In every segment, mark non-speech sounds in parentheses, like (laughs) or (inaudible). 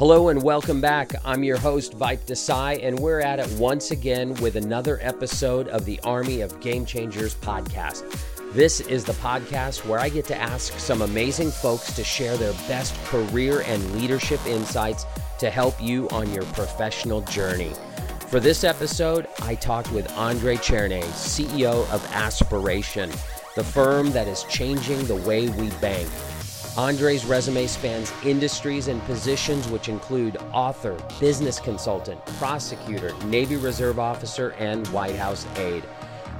Hello and welcome back. I'm your host, Vipe Desai, and we're at it once again with another episode of the Army of Game Changers podcast. This is the podcast where I get to ask some amazing folks to share their best career and leadership insights to help you on your professional journey. For this episode, I talked with Andrei Cherny, CEO of Aspiration, the firm that is changing the way we bank. Andrei's resume spans industries and positions which include author, business consultant, prosecutor, Navy Reserve officer, and White House aide.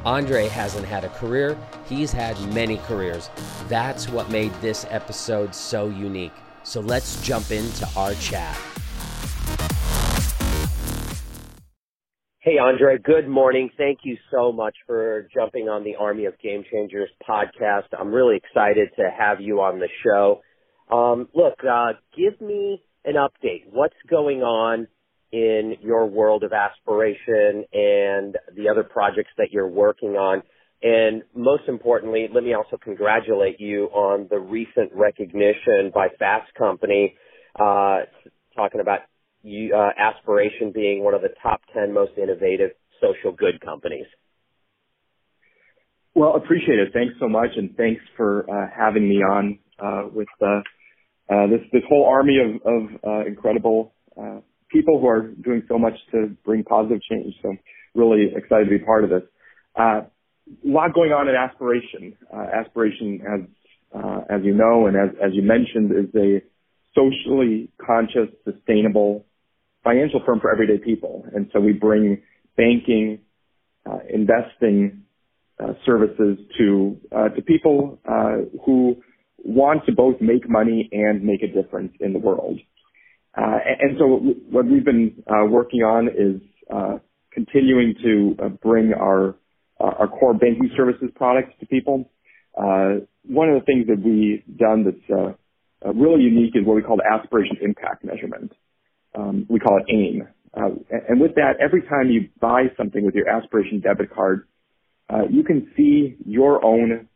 Andrei hasn't had a career, he's had many careers. That's what made this episode so unique. So let's jump into our chat. Hey, Andrei, good morning. Thank you so much for jumping on the Army of Game Changers podcast. I'm really excited to have you on the show. Um, look, uh, give me an update. What's going on in your world of aspiration and the other projects that you're working on? And most importantly, let me also congratulate you on the recent recognition by Fast Company, uh, talking about uh, Aspiration being one of the top 10 most innovative social good companies. Well, appreciate it. Thanks so much, and thanks for uh, having me on uh, with uh, uh this this whole army of, of uh, incredible people who are doing so much to bring positive change. So, really excited to be part of this. a lot going on at Aspiration. Aspiration, as as you know, and as as you mentioned, is a socially conscious, sustainable financial firm for everyday people. And so we bring banking, uh, investing uh, services to uh, to people uh, who want to both make money and make a difference in the world. Uh, and, so what we've been uh, working on is continuing to bring our our core banking services products to people. Uh one of the things that we've done that's really unique is what we call the aspiration impact measurement um, we call it AIM. Uh, and with that, every time you buy something with your Aspiration debit card, uh, you can see your own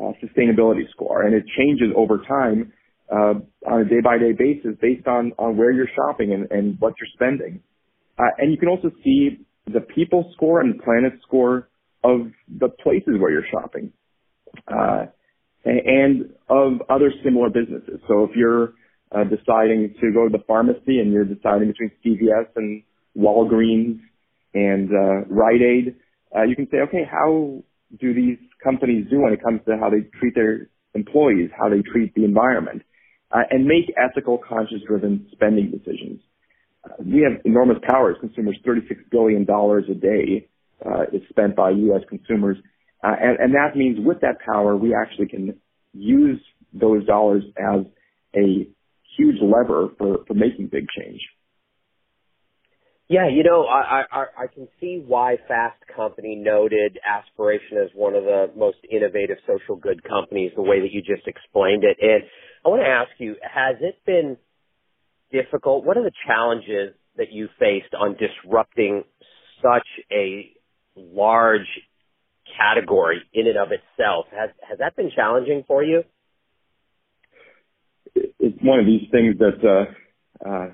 uh, sustainability score, and it changes over time uh, on a day-by-day basis based on on where you're shopping and, and what you're spending. Uh, and you can also see the people score and planet score of the places where you're shopping, uh, and of other similar businesses. So if you're uh, deciding to go to the pharmacy and you're deciding between CVS and Walgreens and uh, Rite Aid, uh, you can say, okay, how do these companies do when it comes to how they treat their employees, how they treat the environment, uh, and make ethical, conscious-driven spending decisions. Uh, we have enormous power as consumers. $36 billion a day uh, is spent by U.S. consumers. Uh, and, and that means with that power, we actually can use those dollars as a huge lever for, for making big change. Yeah, you know, I, I, I can see why Fast Company noted Aspiration as one of the most innovative social good companies, the way that you just explained it. And I want to ask you, has it been difficult? What are the challenges that you faced on disrupting such a large category in and of itself? Has, has that been challenging for you? It's one of these things that uh, uh,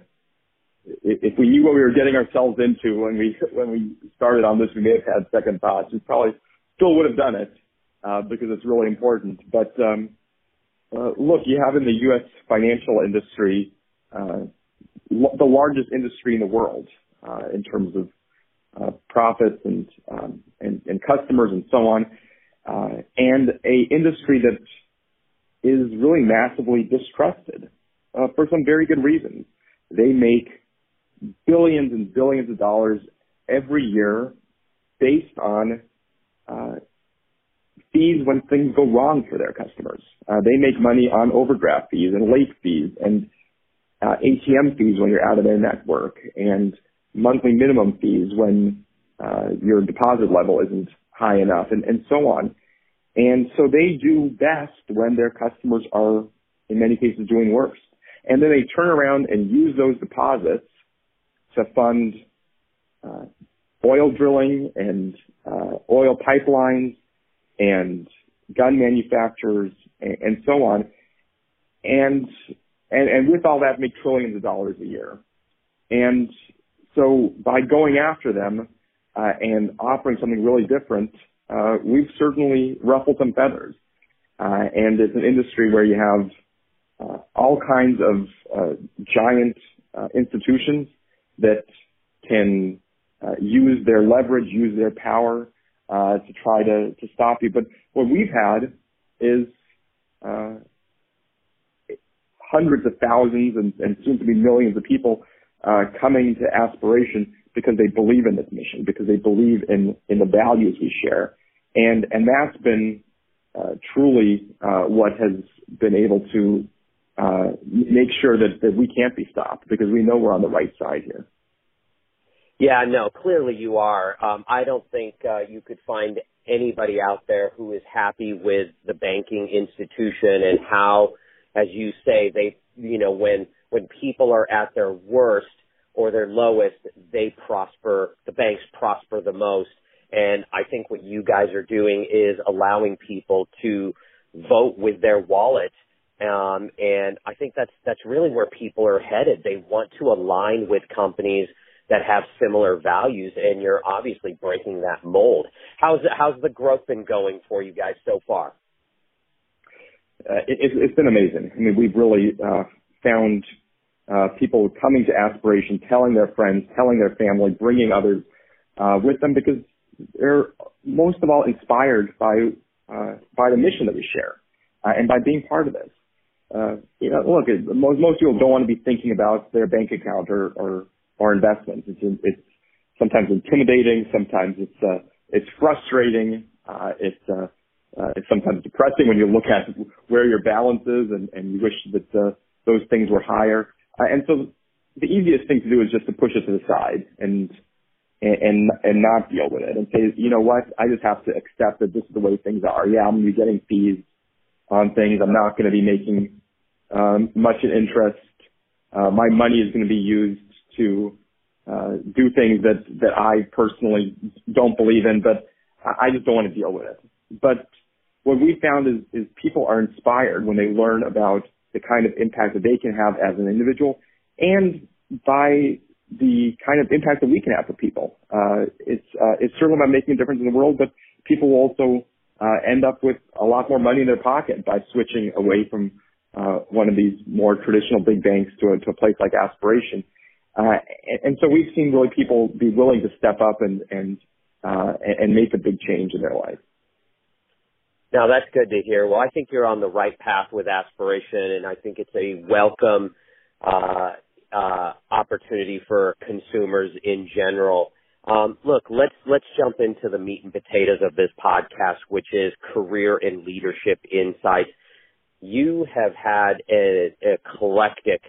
if we knew what we were getting ourselves into when we (laughs) when we started on this, we may have had second thoughts. We probably still would have done it uh, because it's really important. But um, uh, look, you have in the U.S. financial industry uh, the largest industry in the world uh, in terms of uh, profits and, um, and and customers and so on, uh, and a industry that is really massively distrusted uh, for some very good reasons. They make billions and billions of dollars every year based on uh, fees when things go wrong for their customers. Uh, they make money on overdraft fees and late fees and uh, ATM fees when you're out of their network and monthly minimum fees when uh, your deposit level isn't high enough and, and so on. And so they do best when their customers are, in many cases, doing worse. And then they turn around and use those deposits to fund uh, oil drilling and uh, oil pipelines and gun manufacturers and, and so on. And and, and with all that make trillions of dollars a year. And so by going after them uh, and offering something really different, uh, we've certainly ruffled some feathers. Uh, and it's an industry where you have uh, all kinds of uh, giant uh, institutions that can use their leverage, use their power to try to, to stop you. But what we've had is hundreds of thousands and, and soon to be millions of people uh, coming to aspiration because they believe in this mission, because they believe in, in the values we share. And, and that's been uh, truly uh, what has been able to uh, make sure that, that we can't be stopped because we know we're on the right side here. Yeah, no, clearly you are. Um, I don't think uh, you could find anybody out there who is happy with the banking institution and how as you say, they, you know, when, when people are at their worst or their lowest, they prosper, the banks prosper the most. And I think what you guys are doing is allowing people to vote with their wallet. Um, and I think that's, that's really where people are headed. They want to align with companies that have similar values and you're obviously breaking that mold. How's, how's the growth been going for you guys so far? uh, it, it's been amazing. I mean, we've really uh, found uh, people coming to Aspiration, telling their friends, telling their family, bringing others uh, with them because they're most of all inspired by uh, by the mission that we share uh, and by being part of this. Uh, you know, look, it, most most people don't want to be thinking about their bank account or or, or investments. It's it's sometimes intimidating, sometimes it's uh, it's frustrating. Uh, it's uh, uh, it's sometimes depressing when you look at where your balance is and, and you wish that uh, those things were higher. Uh, and so the easiest thing to do is just to push it to the side and and and not deal with it and say, you know what, I just have to accept that this is the way things are. Yeah, I'm to be getting fees on things. I'm not to be making um, much in interest. Uh, my money is going to be used to uh, do things that that I personally don't believe in, but I just don't want to deal with it. But what we found is, is people are inspired when they learn about the kind of impact that they can have as an individual and by the kind of impact that we can have for people. Uh, it's, uh, it's certainly about making a difference in the world, but people will also uh, end up with a lot more money in their pocket by switching away from uh, one of these more traditional big banks to a, to a place like Aspiration. Uh, and, and so we've seen really people be willing to step up and and uh, and make a big change in their life. Now that's good to hear. Well, I think you're on the right path with aspiration, and I think it's a welcome uh, uh, opportunity for consumers in general. Um, look, let's let's jump into the meat and potatoes of this podcast, which is career and leadership insights. You have had a, a eclectic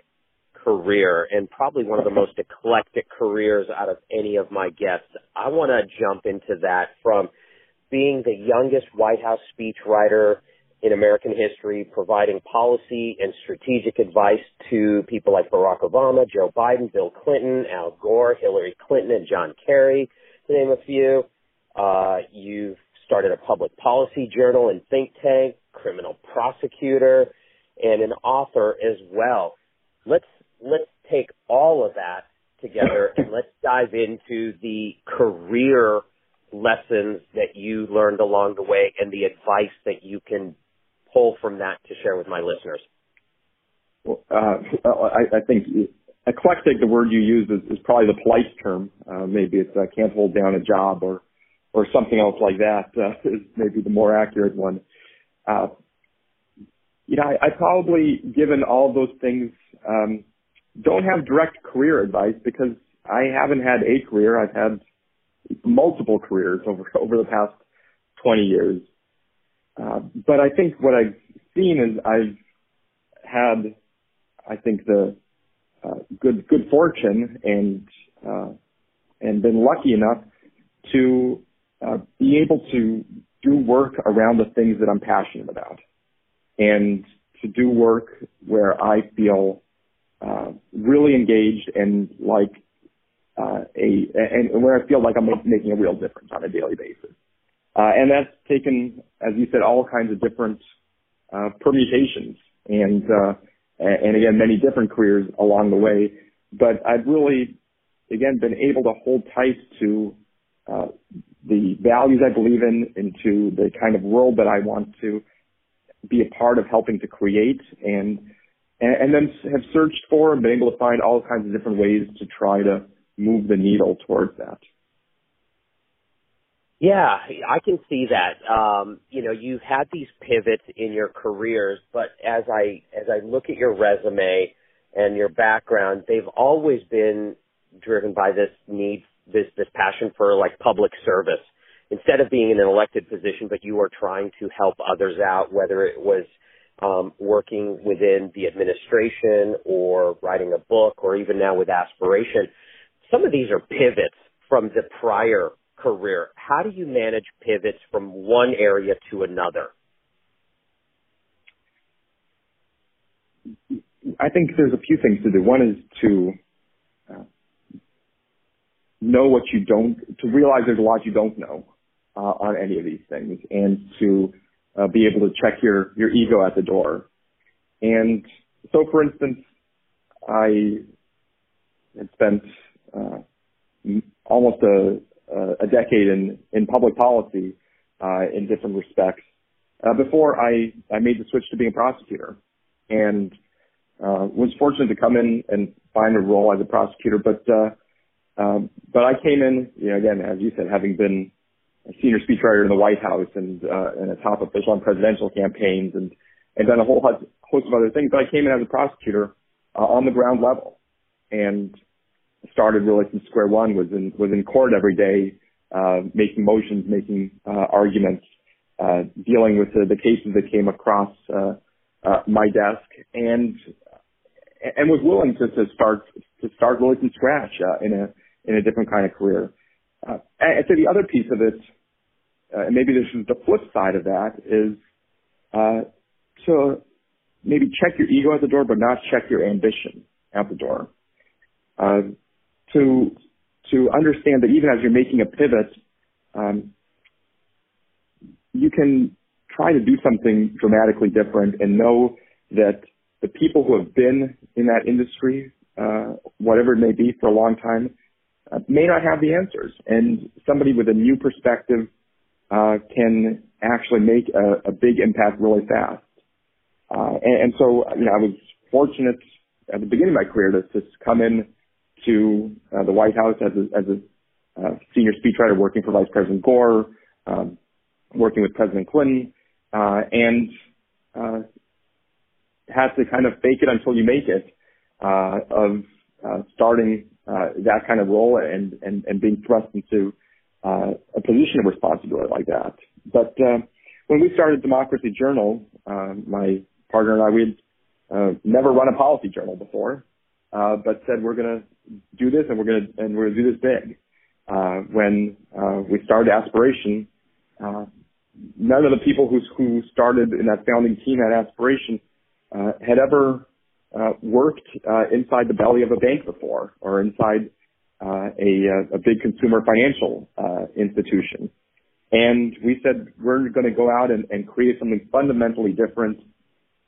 career and probably one of the most eclectic careers out of any of my guests. I want to jump into that from being the youngest White House speechwriter in American history, providing policy and strategic advice to people like Barack Obama, Joe Biden, Bill Clinton, Al Gore, Hillary Clinton, and John Kerry, to name a few. Uh, you've started a public policy journal and think tank, criminal prosecutor, and an author as well. Let's let's take all of that together and let's dive into the career lessons that you learned along the way and the advice that you can pull from that to share with my listeners? Well, uh, I, I think eclectic, the word you use is, is probably the polite term. Uh, maybe it's I can't hold down a job or or something else like that uh, (laughs) is maybe the more accurate one. Uh, you know, I, I probably, given all those things, um, don't have direct career advice because I haven't had a career. I've had multiple careers over (laughs) over the past 20 years. Uh, but I think what I've seen is I've had, I think the uh, good good fortune and uh, and been lucky enough to uh, be able to do work around the things that I'm passionate about, and to do work where I feel uh, really engaged and like uh, a and where I feel like I'm making a real difference on a daily basis. Uh, and that's taken, as you said, all kinds of different uh, permutations. And uh, and, again, many different careers along the way. But I've really, again, been able to hold tight to uh, the values I believe in, into the kind of world that I want to be a part of helping to create, and and, and then have searched for and been able to find all kinds of different ways to try to move the needle towards that. Yeah, I can see that. Um, you know, you've had these pivots in your careers, but as I as I look at your resume and your background, they've always been driven by this need, this this passion for like public service. Instead of being in an elected position, but you are trying to help others out, whether it was um, working within the administration or writing a book or even now with aspiration. Some of these are pivots from the prior career, how do you manage pivots from one area to another? I think there's a few things to do. One is to uh, know what you don't, to realize there's a lot you don't know uh, on any of these things, and to uh, be able to check your your ego at the door. And so, for instance, I had spent uh, almost a uh, a decade in, in public policy uh, in different respects uh, before I, I made the switch to being a prosecutor and uh, was fortunate to come in and find a role as a prosecutor. But uh, um, but I came in, you know, again, as you said, having been a senior speechwriter in the White House and uh, and a top official on presidential campaigns and and done a whole host of other things. But I came in as a prosecutor uh, on the ground level, and started really from square one, was in was in court every day, uh, making motions, making uh, arguments, uh, dealing with the, the cases that came across uh, uh, my desk, and and was willing to, to start to start really from scratch uh, in a in a different kind of career. Uh, I'd say the other piece of it, uh, and maybe this is the flip side of that, is uh, to maybe check your ego at the door, but not check your ambition at the door. Uh, to to understand that even as you're making a pivot, um, you can try to do something dramatically different and know that the people who have been in that industry, uh, whatever it may be, for a long time, uh, may not have the answers, and somebody with a new perspective uh, can actually make a, a, big impact really fast. Uh, and, and, so, you know, I was fortunate at the beginning of my career to, just come in to uh, the White House as a, as a uh, senior speechwriter working for Vice President Gore, um, working with President Clinton, uh, and uh, had to kind of fake it until you make it uh, of uh, starting uh, that kind of role and, and, and being thrust into uh, a position of responsibility like that. But uh, when we started Democracy Journal, uh, my partner and I, we had uh, never run a policy journal before, uh, but said we're going to do this and we're going to, and we're going to do this big. Uh, when, uh, we started Aspiration, uh, none of the people who, who started in that founding team at Aspiration, uh, had ever, uh, worked, uh, inside the belly of a bank before or inside, uh, a, a big consumer financial, uh, institution. And we said, we're going to go out and, and create something fundamentally different.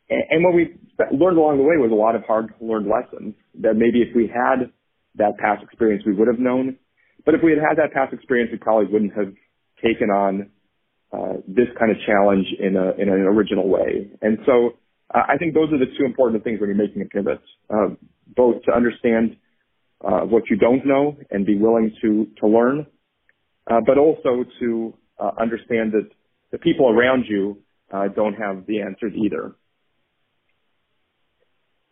And, and what we learned along the way was a lot of hard learned lessons that maybe if we had that past experience, we would have known. But if we had had that past experience, we probably wouldn't have taken on uh, this kind of challenge in a in an original way. And so uh, I think those are the two important things when you're making a pivot, uh, both to understand uh, what you don't know and be willing to to learn, uh, but also to uh, understand that the people around you don't have the answers either.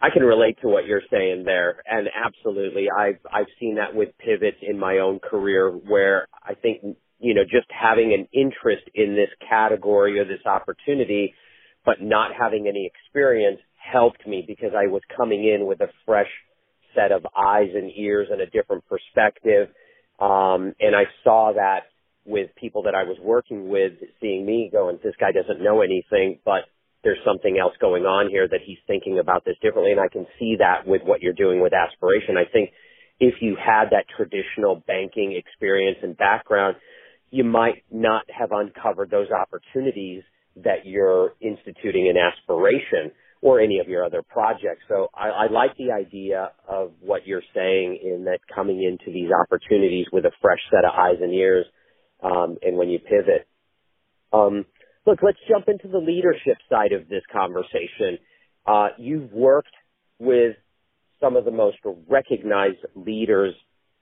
I can relate to what you're saying there, and absolutely, I've I've seen that with pivots in my own career, where I think you know just having an interest in this category or this opportunity, but not having any experience helped me because I was coming in with a fresh set of eyes and ears and a different perspective, um, and I saw that with people that I was working with, seeing me going, this guy doesn't know anything, but there's something else going on here that he's thinking about this differently. And I can see that with what you're doing with aspiration. I think if you had that traditional banking experience and background, you might not have uncovered those opportunities that you're instituting in aspiration or any of your other projects. So I, I like the idea of what you're saying in that coming into these opportunities with a fresh set of eyes and ears, um, and when you pivot. Um, look, let's jump into the leadership side of this conversation. Uh, you've worked with some of the most recognized leaders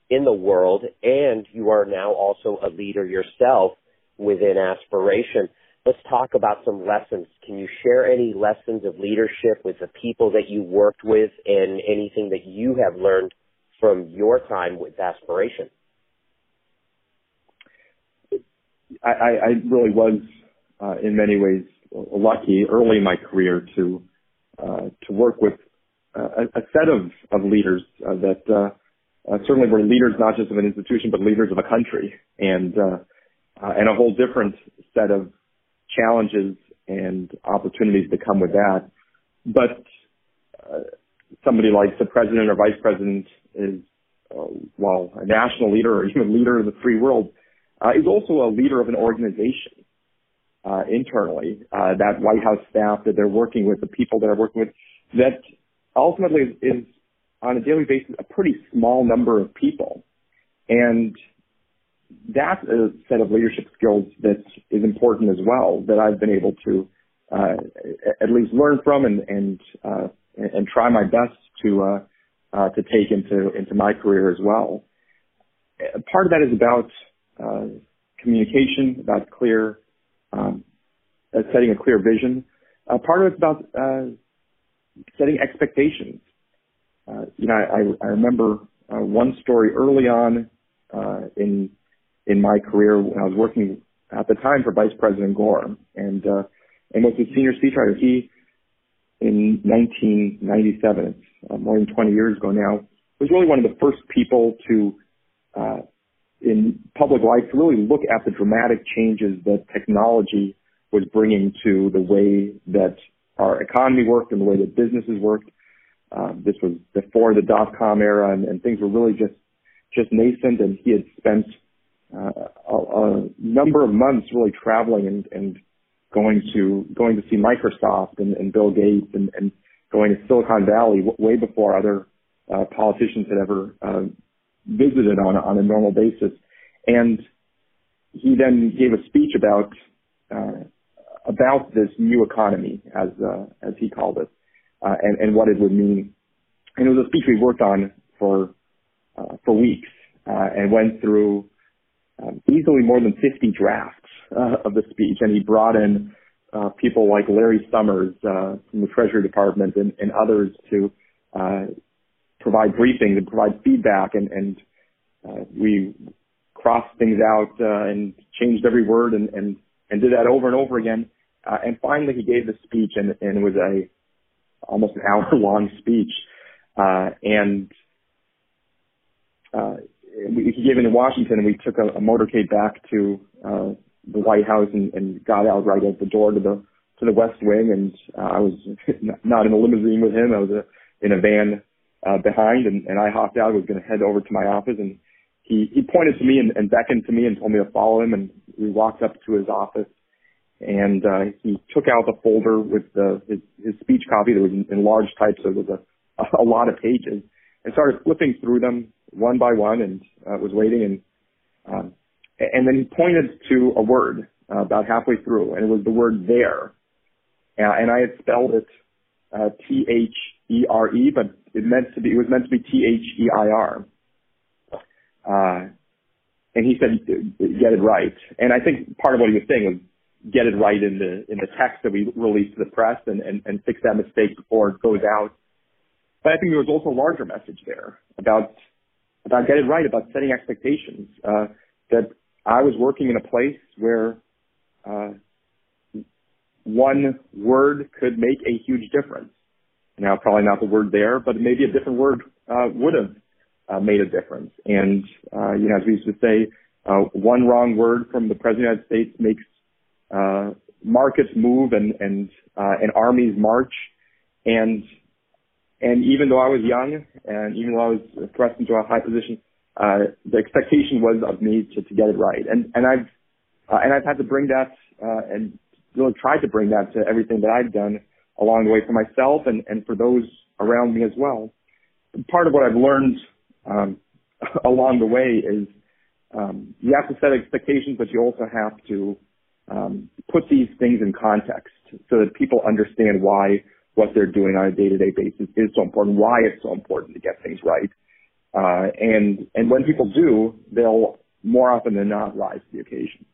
in the world, and you are now also a leader yourself within Aspiration. Let's talk about some lessons. Can you share any lessons of leadership with the people that you worked with and anything that you have learned from your time with Aspiration? I, I really was, uh, in many ways, lucky early in my career to uh, to work with uh, a, set of, of leaders uh, that uh, uh, certainly were leaders not just of an institution but leaders of a country and uh, uh, and a whole different set of challenges and opportunities that come with that. But uh, somebody like the president or vice president is, uh, well, a national leader or even leader of the free world, uh, is also a leader of an organization uh, internally. Uh, that White House staff that they're working with, the people that are working with, that ultimately is, is on a daily basis a pretty small number of people, and that's a set of leadership skills that is important as well that I've been able to uh, at least learn from and and uh, and try my best to uh, uh, to take into into my career as well. Part of that is about uh, communication, about clear um, uh, setting a clear vision. Uh, part of it's about uh, setting expectations. Uh, you know, I, I remember uh, one story early on uh, in in my career when I was working at the time for Vice President Gore, and uh, and was his senior speechwriter. He in 1997, uh, more than 20 years ago now, was really one of the first people to uh, in public life to really look at the dramatic changes that technology was bringing to the way that our economy worked and the way that businesses worked. Uh, this was before the dot com era, and, and, things were really just just nascent. And he had spent uh, a, a, number of months really traveling and, and going to going to see Microsoft and, and Bill Gates and, and, going to Silicon Valley way before other uh, politicians had ever uh, visited on a, on a normal basis. And he then gave a speech about uh, about this new economy, as uh, as he called it, uh, and and what it would mean. And it was a speech we worked on for uh, for weeks uh, and went through um, easily more than 50 drafts uh, of the speech. And he brought in uh, people like Larry Summers uh, from the Treasury Department and, and others to provide briefings and provide feedback, and, and we crossed things out and changed every word and, and and did that over and over again. Uh, and finally, he gave the speech, and, and it was a almost an (laughs) hour long speech. Uh, and uh, we, he gave it in Washington, and we took a, a motorcade back to uh, the White House and, and got out right at the door to the to the West Wing. And uh, I was (laughs) not in a limousine with him; I was a, in a van uh, behind, and, and I hopped out. I was going to head over to my office, and he he pointed to me and, and beckoned to me and told me to follow him, and we walked up to his office, and uh, he took out the folder with the his, his speech copy that was in, in large type, so it was a (laughs) a lot of pages, and started flipping through them one by one, and uh, was waiting, and um, and then he pointed to a word uh, about halfway through, and it was the word there, uh, and I had spelled it uh, T H E R E, but it meant to be it was meant to be T H E I R. Uh, and he said, get it right. And I think part of what he was saying was get it right in the, in the text that we release to the press and, and, and fix that mistake before it goes out. But I think there was also a larger message there about, about get it right, about setting expectations, uh, that I was working in a place where, uh, one word could make a huge difference. Now, probably not the word there, but maybe a different word, uh, would have uh, made a difference. And, uh, you know, as we used to say, uh, one wrong word from the President of the United States makes uh, markets move and, and, uh, and armies march. And, and even though I was young and even though I was thrust into a high position, uh, the expectation was of me to, to get it right. And, and I've, uh, and I've had to bring that, uh, and really tried to bring that to everything that I've done along the way for myself and, and for those around me as well. Part of what I've learned um, (laughs) along the way is um, you have to set expectations, but you also have to um, put these things in context so that people understand why what they're doing on a day-to-day basis is so important, why it's so important to get things right. Uh, and and when people do, they'll more often than not rise to the occasion.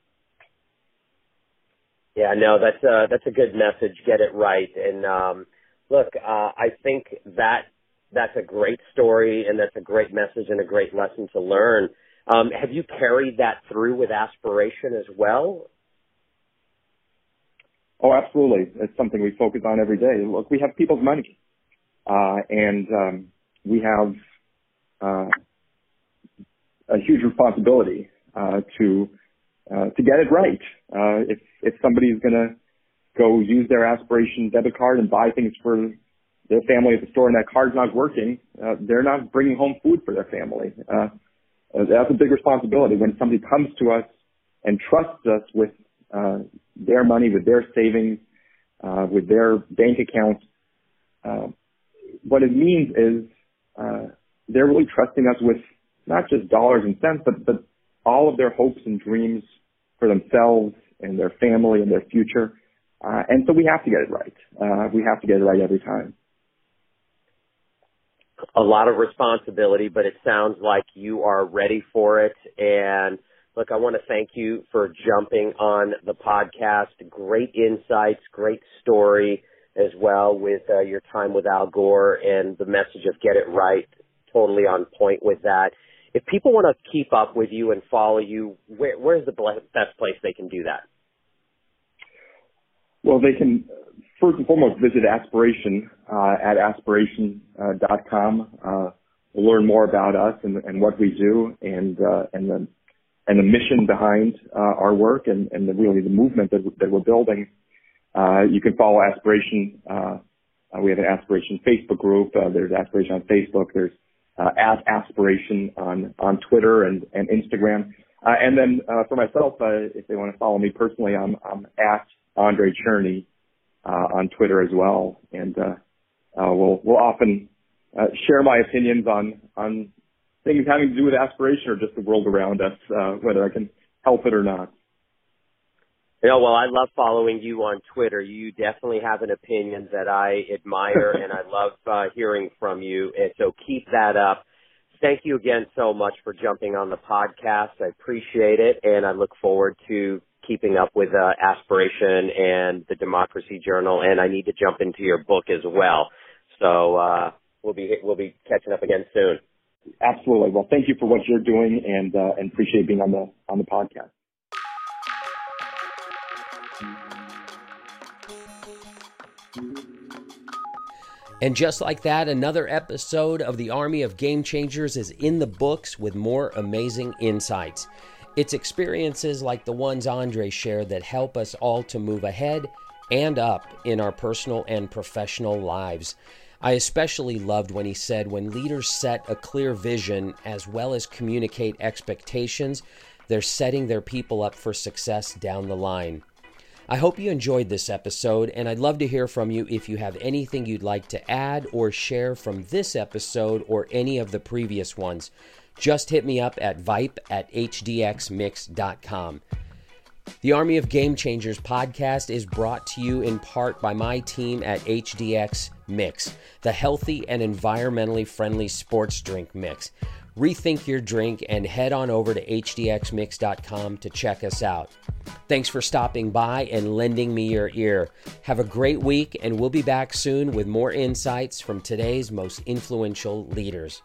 Yeah, no, that's a that's a good message. Get it right. And um, look, uh, I think that that's a great story, and that's a great message and a great lesson to learn. Um, have you carried that through with aspiration as well? Oh, absolutely. It's something we focus on every day. Look, we have people's money, uh, and um, we have uh, a huge responsibility uh, to uh, to get it right. Uh, if if somebody's going to go use their aspiration debit card and buy things for their family at the store, and that card's not working, uh, they're not bringing home food for their family. Uh, uh, that's a big responsibility when somebody comes to us and trusts us with uh, their money, with their savings, uh, with their bank account. Uh, what it means is uh, they're really trusting us with not just dollars and cents, but, but all of their hopes and dreams for themselves and their family and their future. Uh, and so we have to get it right. Uh, we have to get it right every time. A lot of responsibility, but it sounds like you are ready for it. And look, I want to thank you for jumping on the podcast. Great insights, great story as well with uh, your time with Al Gore and the message of get it right. Totally on point with that if people want to keep up with you and follow you, where, where's the best place they can do that? Well, they can first and foremost visit Aspiration uh, at aspiration.com. Uh, learn more about us and, and what we do, and uh, and the and the mission behind uh, our work, and, and the, really the movement that, that we're building. Uh, you can follow Aspiration. Uh, we have an Aspiration Facebook group. there's Aspiration on Facebook. There's uh, at aspiration on on Twitter and and Instagram. Uh, and then uh, for myself, uh, if they want to follow me personally, I'm, I'm at Andrei Cherny uh, on Twitter as well, and uh, uh, we'll we'll often share my opinions on on things having to do with aspiration or just the world around us, whether I can help it or not. Yeah, well, I love following you on Twitter. You definitely have an opinion that I admire, and I love uh, hearing from you. And so keep that up. Thank you again so much for jumping on the podcast. I appreciate it, and I look forward to keeping up with uh, Aspiration and the Democracy Journal. And I need to jump into your book as well. So uh, we'll be we'll be catching up again soon. Absolutely. Well, thank you for what you're doing, and uh, and appreciate being on the on the podcast. And just like that, another episode of the Army of Game Changers is in the books with more amazing insights. It's experiences like the ones Andrei shared that help us all to move ahead and up in our personal and professional lives. I especially loved when he said when leaders set a clear vision as well as communicate expectations, they're setting their people up for success down the line. I hope you enjoyed this episode, and I'd love to hear from you if you have anything you'd like to add or share from this episode or any of the previous ones. Just hit me up at vipe at hdxmix.com. The Army of Game Changers podcast is brought to you in part by my team at HDX Mix, the healthy and environmentally friendly sports drink mix rethink your drink, and head on over to hdxmix.com to check us out. Thanks for stopping by and lending me your ear. Have a great week, and we'll be back soon with more insights from today's most influential leaders.